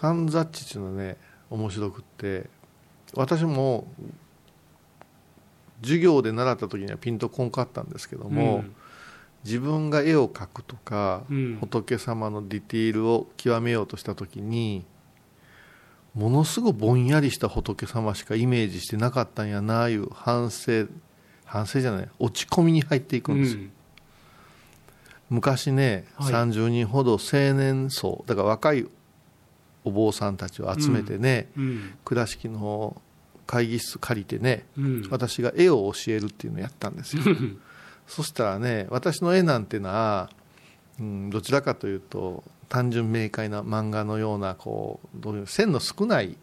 神雑地っていうのはね面白くって私も授業で習った時にはピンとこんかったんですけども、うん、自分が絵を描くとか、うん、仏様のディティールを極めようとした時にものすごくぼんやりした仏様しかイメージしてなかったんやなあいう反省反省じゃない落ち込みに入っていくんですよ、うん、昔ね、はい、30人ほど青年層だから若いお坊さんたちを集めてね、うん、倉敷の会議室借りてね、うん、私が絵を教えるっていうのをやったんですよ。そしたらね私の絵なんてのは、うん、どちらかというと単純明快な漫画のようなこうどういう線の少ない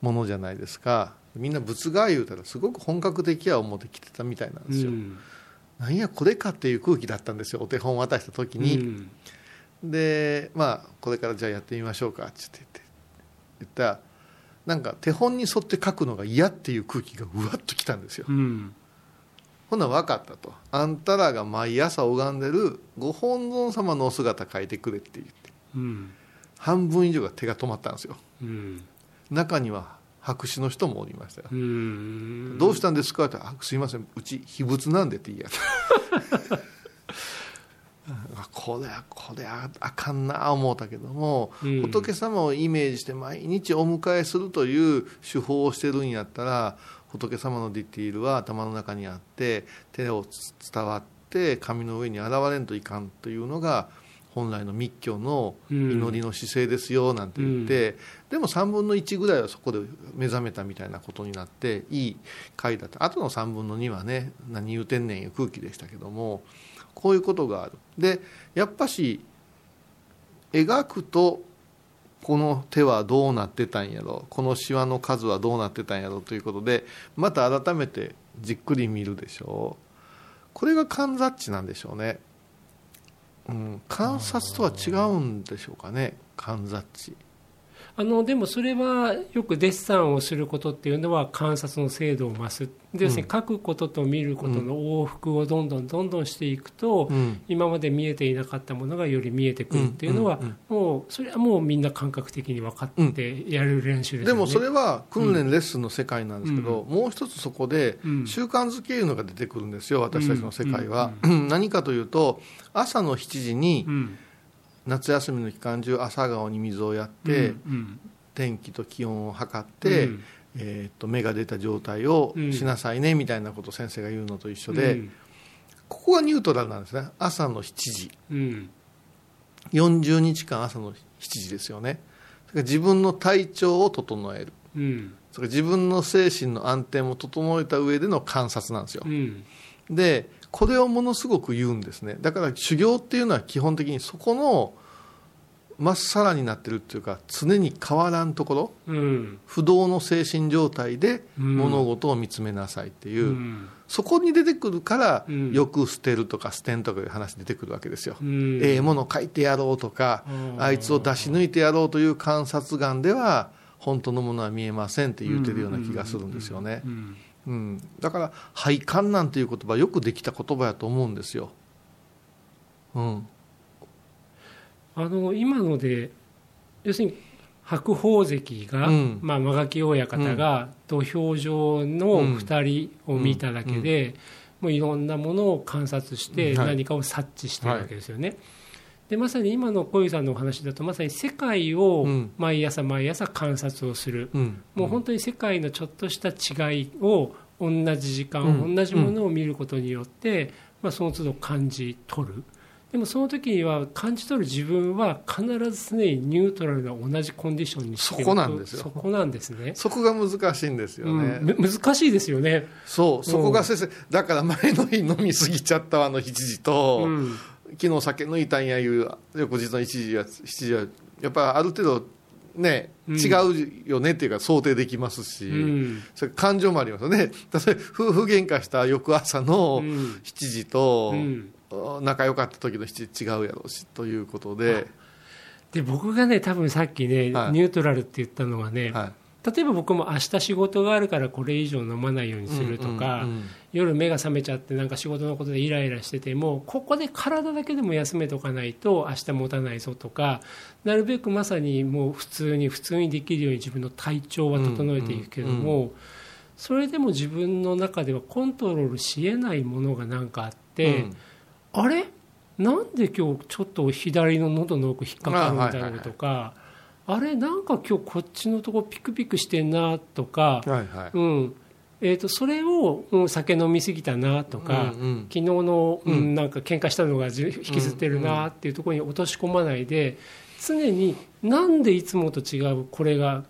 ものじゃないですか。みんな仏画言うたらすごく本格的や思ってきてたみたいなんですよ、うん、なんやこれかっていう空気だったんですよお手本渡した時に、うん、でまあこれからじゃあやってみましょうかって言って言ったらなんか手本に沿って書くのが嫌っていう空気がうわっときたんですよ、うん、ほな分かったと。あんたらが毎朝拝んでるご本尊様のお姿書いてくれって言って、うん、半分以上が手が止まったんですよ、うん、中には白紙の人もおりましたよ。どうしたんですかって「すいませんうち秘仏なんで」って言いや これはこれはあかんな思うたけども、うん、仏様をイメージして毎日お迎えするという手法をしてるんやったら仏様のディティールは頭の中にあって手を伝わって紙の上に現れんといかんというのが本来の密教の祈りの姿勢ですよなんて言って、うん、でも3分の1ぐらいはそこで目覚めたみたいなことになっていい回だった。あとの3分の2はね何言うてんねんいう空気でしたけどもこういうことがある。でやっぱし描くとこの手はどうなってたんやろ。このしわの数はどうなってたんやろということでまた改めてじっくり見るでしょう。これが観察地なんでしょうね、うん、観察とは違うんでしょうかね。観察地。あのでもそれはよくデッサンをすることっていうのは観察の精度を増す。要するに書くことと見ることの往復をどんどんどんどんしていくと、うん、今まで見えていなかったものがより見えてくるっていうのは、もうそれはもうみんな感覚的に分かってやる練習です、ね、でもそれは訓練レッスンの世界なんですけど、もう一つそこで習慣づけいうのが出てくるんですよ私たちの世界は。何かというと朝の7時に、夏休みの期間中朝顔に水をやって、うんうん、天気と気温を測って、うん、えー、と芽が出た状態をしなさいねみたいなことを先生が言うのと一緒で、うん、ここがニュートラルなんですね。朝の7時、うん、40日間朝の7時ですよね。自分の体調を整える、うん、それ自分の精神の安定も整えた上での観察なんですよ、うん、でこれをものすごく言うんですね。だから修行っていうのは基本的にそこのまっさらになってるっていうか常に変わらんところ、うん、不動の精神状態で物事を見つめなさいっていう、うん、そこに出てくるから、うん、よく捨てるとか捨てんとかいう話出てくるわけですよ、ええもの書いてやろうとか、あいつを出し抜いてやろうという観察眼では本当のものは見えませんって言うてるような気がするんですよね。うん、だから「廃刊」なんていう言葉よくできた言葉やと思うんですよ。うん、あの今ので要するに白鵬関が、うん、まあ、間垣親方が土俵上の2人を見ただけで、うん、もういろんなものを観察して何かを察知してるわけですよね。はいでまさに今の小遊さんのお話だとまさに世界を毎朝毎朝観察をする、うん、もう本当に世界のちょっとした違いを同じ時間、うん、同じものを見ることによって、まあ、その都度感じ取る。でもその時には感じ取る自分は必ず常にニュートラルな同じコンディションにそこなんですよ。そこなんですね。そこが難しいんですよね、うん、難しいですよね。そう。そこが先生、だから前の日飲みすぎちゃったあの7時と、うん昨日酒抜いたんやいう翌日の1時や7時はやっぱりある程度ね、違うよねっていうか想定できますし、うん、それ感情もありますよね。例えば夫婦喧嘩した翌朝の7時と、仲良かった時の7時違うやろうしということで。で僕がね多分さっきね、はい、ニュートラルって言ったのはね、はい、例えば僕も明日仕事があるからこれ以上飲まないようにするとか、夜目が覚めちゃってなんか仕事のことでイライラしててもここで体だけでも休めとかないと明日持たないぞとかなるべくまさにもう普通に普通にできるように自分の体調は整えていくけども、それでも自分の中ではコントロールしえないものが何かあって、あれ？なんで今日ちょっと左の喉の奥引っかかるんだろうとか。あれなんか今日こっちのとこピクピクしてんなとか、はいはい、うん。えーと、それを、うん、酒飲みすぎたなとか、うんうん、昨日の、うん、なんか喧嘩したのが引きずってるなっていうところに落とし込まないで常になんでいつもと違うこれが、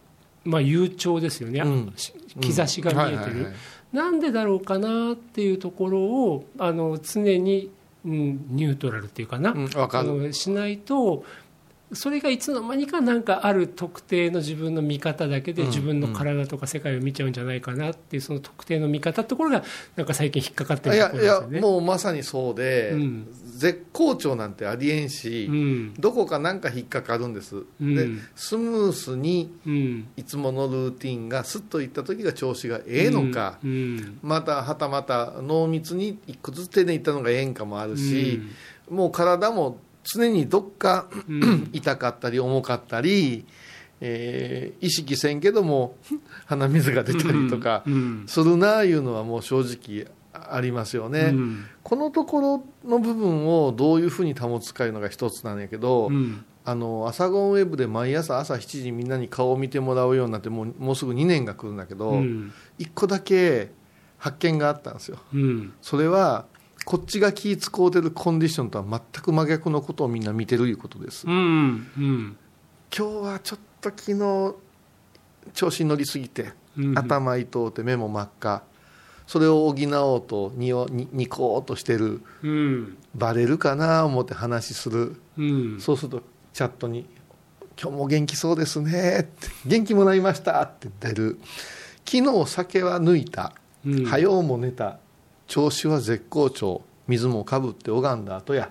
まあ、悠長ですよね、うん、兆しが見えてる、なんでだろうかなっていうところをあの常に、うん、ニュートラルっていうかな、うん、あのしないとそれがいつの間にかなんかある特定の自分の見方だけで自分の体とか世界を見ちゃうんじゃないかなっていうその特定の見方ってところがなんか最近引っかかってるところですよね。いやいやもうまさにそうで、うん、絶好調なんてありえんし、うん、どこかなんか引っかかるんです、うん、でスムースにいつものルーティンがすっといった時が調子がええのか、またはたまた濃密にいくつ手でいったのがええんかもあるし、もう体も常にどっか、うん、痛かったり重かったり、えー、意識せんけども 鼻水が出たりとかするなあいうのはもう正直ありますよね、うん、このところの部分をどういうふうに保つかいうのが一つなんやけど、うん、あの朝ゴンウェブで毎朝朝7時みんなに顔を見てもらうようになってもうもうすぐ2年が来るんだけど、うん、1個だけ発見があったんですよ、それはこっちが気使うてるコンディションとは全く真逆のことをみんな見てるいうことです、うんうん、今日はちょっと昨日調子に乗りすぎて、うん、頭痛うて目も真っ赤。それを補おうとにおににこうとしてる、うん、バレるかな思って話する、うん、そうするとチャットに「今日も元気そうですね」って「元気もらいました」って出る。昨日酒は抜いた、うん、早うも寝た調子は絶好調。水もかぶって拝んだ後や。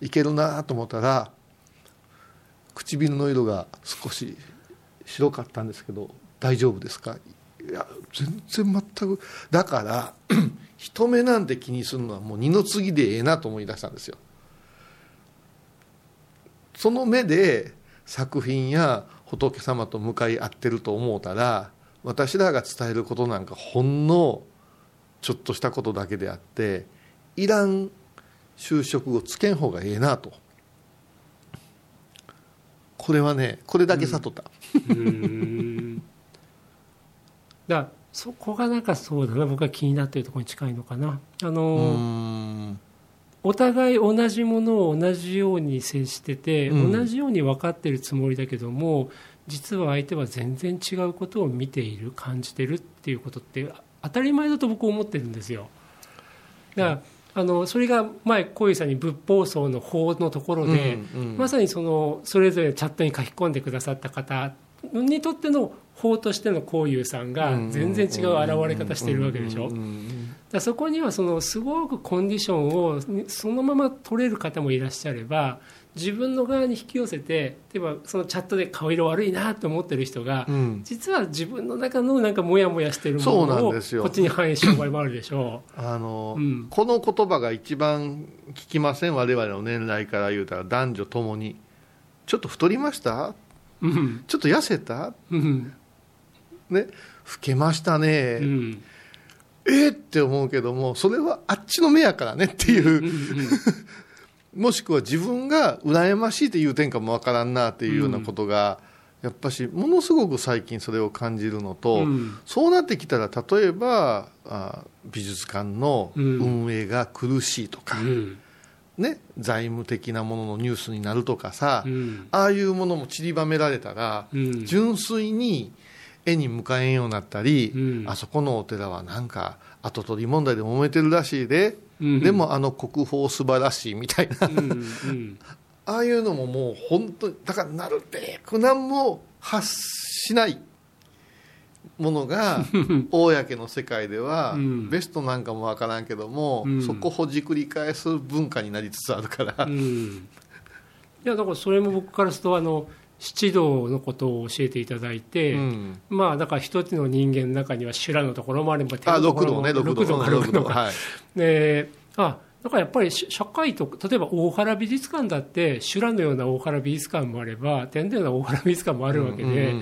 いけるなと思ったら唇の色が少し白かったんですけど大丈夫ですか？いや全然全く。だから 人目なんて気にするのはもう二の次でええなと思い出したんですよ。その目で作品や仏様と向かい合ってると思うたら私らが伝えることなんかほんのちょっとしたことだけであっていらん就職をつけん方がええなと。これはねこれだけ悟った、うん、だそこがなんかそうだな。僕は気になっているところに近いのかな。あのお互い同じものを同じように接してて、うん、同じように分かってるつもりだけども実は相手は全然違うことを見ている感じてるっていうことって当たり前だと僕は思ってるんですよ。だからあのそれが前小遊さんに仏法僧の法のところで、うんうん、まさにそのそれぞれチャットに書き込んでくださった方にとっての法としてのこういうさんが全然違う現れ方してるわけでしょ。だそこにはそのすごくコンディションをそのまま取れる方もいらっしゃれば自分の側に引き寄せて例えばそのチャットで顔色悪いなと思ってる人が、うん、実は自分の中のなんかモヤモヤしてるものをこっちに反映しよう場合もあるでしょ。う あの、うん、この言葉が一番聞きません我々の年代から言うたら男女ともに。ちょっと太りました、うん、ちょっと痩せた、うん、ね老けましたね、うん。えー、って思うけどもそれはあっちの目やからねっていう、うんうん もしくは自分が羨ましいという点かもわからんなっていうようなことが、やっぱしものすごく最近それを感じるのと、うん、そうなってきたら例えばあ美術館の運営が苦しいとか、うん、ね、財務的なもののニュースになるとかさ、うん、ああいうものも散りばめられたら、純粋に絵に向かえんようになったり、あそこのお寺はなんか跡取り問題で揉めてるらしいで。でもあの国宝素晴らしいみたいな、うんうん、ああいうのももう本当にだからなるべく何も発しないものが 公の世界ではベストなんかも分からんけども、うん、そこをほじくり返す文化になりつつあるから、うん、いやだからそれも僕からするとあの七道のことを教えていただいて、うん、まあだから一つの人間の中には修羅のところもあれば天のところもあ六道が六道が、はい、であだからやっぱり社会と例えば大原美術館だって修羅のような大原美術館もあれば天のような大原美術館もあるわけで、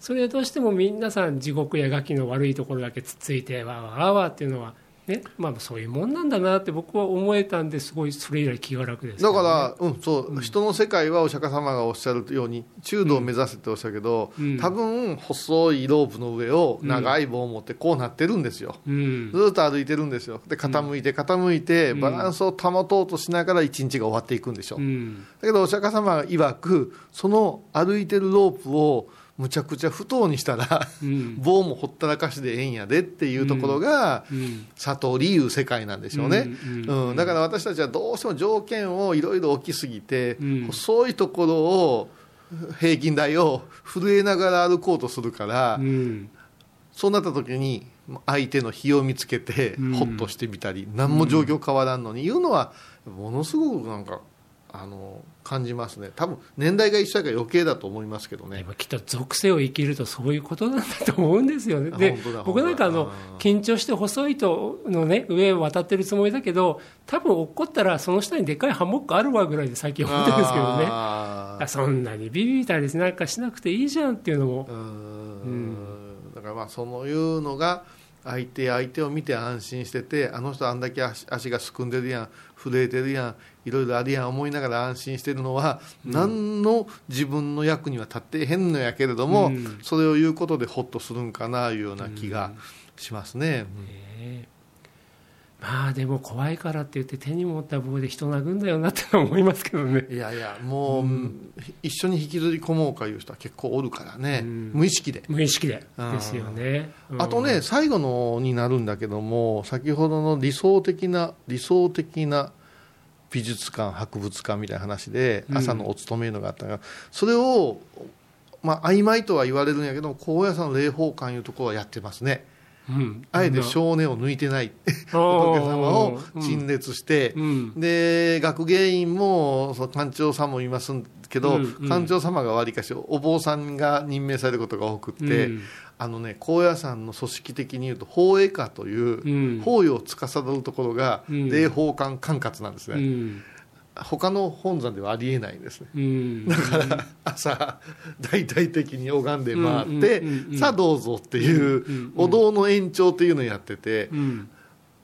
それどうしても皆さん地獄やガキの悪いところだけつっついてわーわーわーっていうのはね。まあ、そういうもんなんだなって僕は思えたんですごいそれ以来気が楽です、ね、だから、うんそう、うん、人の世界はお釈迦様がおっしゃるように中道を目指せっておっしゃるけど、うん、多分細いロープの上を長い棒を持ってこうなってるんですよ、うん、ずっと歩いてるんですよ。で傾いて傾いてバランスを保とうとしながら一日が終わっていくんでしょ、うん、だけどお釈迦様が曰くその歩いてるロープをむちゃくちゃ不当にしたら、うん、棒もほったらかしでええんやでっていうところが、うん、悟りいう世界なんでしょうね、うんだから私たちはどうしても条件をいろいろ置きすぎて、細いところを平均台を震えながら歩こうとするから、そうなった時に相手の非を見つけてほっとしてみたり、何も状況変わらんのに言うのはものすごくなんかあの感じますね。多分年代が一緒だから余計だと思いますけどね。きっと属性を生きるとそういうことなんだと思うんですよね。で僕なんかあの緊張して細いとのね上を渡ってるつもりだけど多分落っこったらその下にでかいハンモックあるわぐらいで最近思ってるんですけどね。そんなにビビったりなんかしなくていいじゃんっていうのも。うん。だからまあそういうのが相手相手を見て安心しててあの人あんだけ足がすくんでるやん震えてるやんいろいろあるやん思いながら安心してるのは、うん、何の自分の役には立ってへんのやけれども、うん、それを言うことでほっとするんかないうような気がしますね。うんまあでも怖いからって言って手に持った棒で人殴んだよなって思いますけどね。いやいやもう、うん、一緒に引きずり込もうかいう人は結構おるからね、うん、無意識で。無意識で。ですよね、うん、あとね最後のになるんだけども先ほどの理想的な理想的な美術館博物館みたいな話で朝のお勤めいうのがあったが、それをまあ曖昧とは言われるんやけど高野山の霊宝館いうところはやってますねうん、あえて少年を抜いてない仏様を陳列して、うん、で学芸員もその館長さんもいますけど、うんうん、館長様がわりかしお坊さんが任命されることが多くて、うん、あのね高野山の組織的に言うと法栄家という、法要を司るところが霊宝館管轄なんですね。他の本山ではありえないんですね、うん、だから朝大々的に拝んで回って、さあどうぞっていうお堂の延長っていうのをやってて、うん、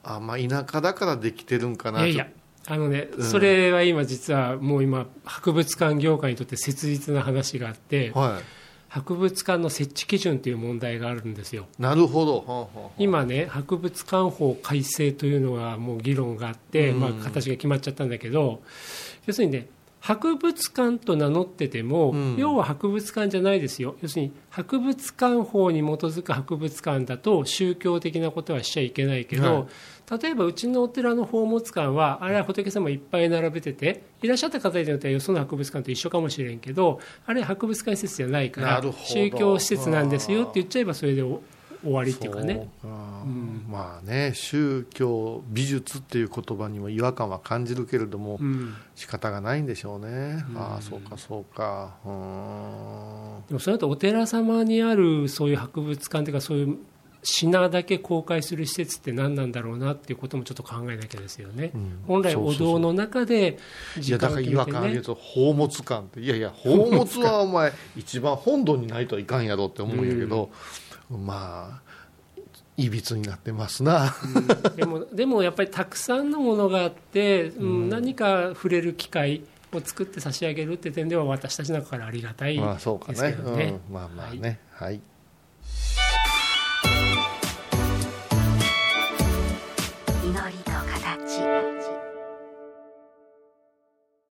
あまあ田舎だからできてるんかないやいやあのね、うん、それは今実はもう今博物館業界にとって切実な話があって、はい博物館の設置基準という問題があるんですよ。なるほど。はあはあ、今ね、博物館法改正というのがもう議論があって、うん、まあ、形が決まっちゃったんだけど、要するにね、博物館と名乗ってても、うん、要は博物館じゃないですよ、要するに博物館法に基づく博物館だと宗教的なことはしちゃいけないけど、はい、例えばうちのお寺の宝物館はあれは仏様いっぱい並べてていらっしゃった方によってはよその博物館と一緒かもしれんけどあれは博物館施設じゃないから宗教施設なんですよって言っちゃえばそれで終わりっていうかね。うん、まあね宗教美術っていう言葉にも違和感は感じるけれども、うん、仕方がないんでしょうね、うん、ああそうかそうか。うん。でもそれだとお寺様にあるそういう博物館というかそういう品だけ公開する施設って何なんだろうなっていうこともちょっと考えなきゃですよね、うん、本来お堂の中で時間を決めて、ね、いやだから違和感あるやつ宝物館っていやいや宝物はお前一番本堂にないといかんやろって思うんやけど、まあいびつになってますな、うん、でもでもやっぱりたくさんのものがあって、うん、何か触れる機会を作って差し上げるって点では私たちの中からありがたいですけどね。まあね、うん、まあまあね。はい、はい、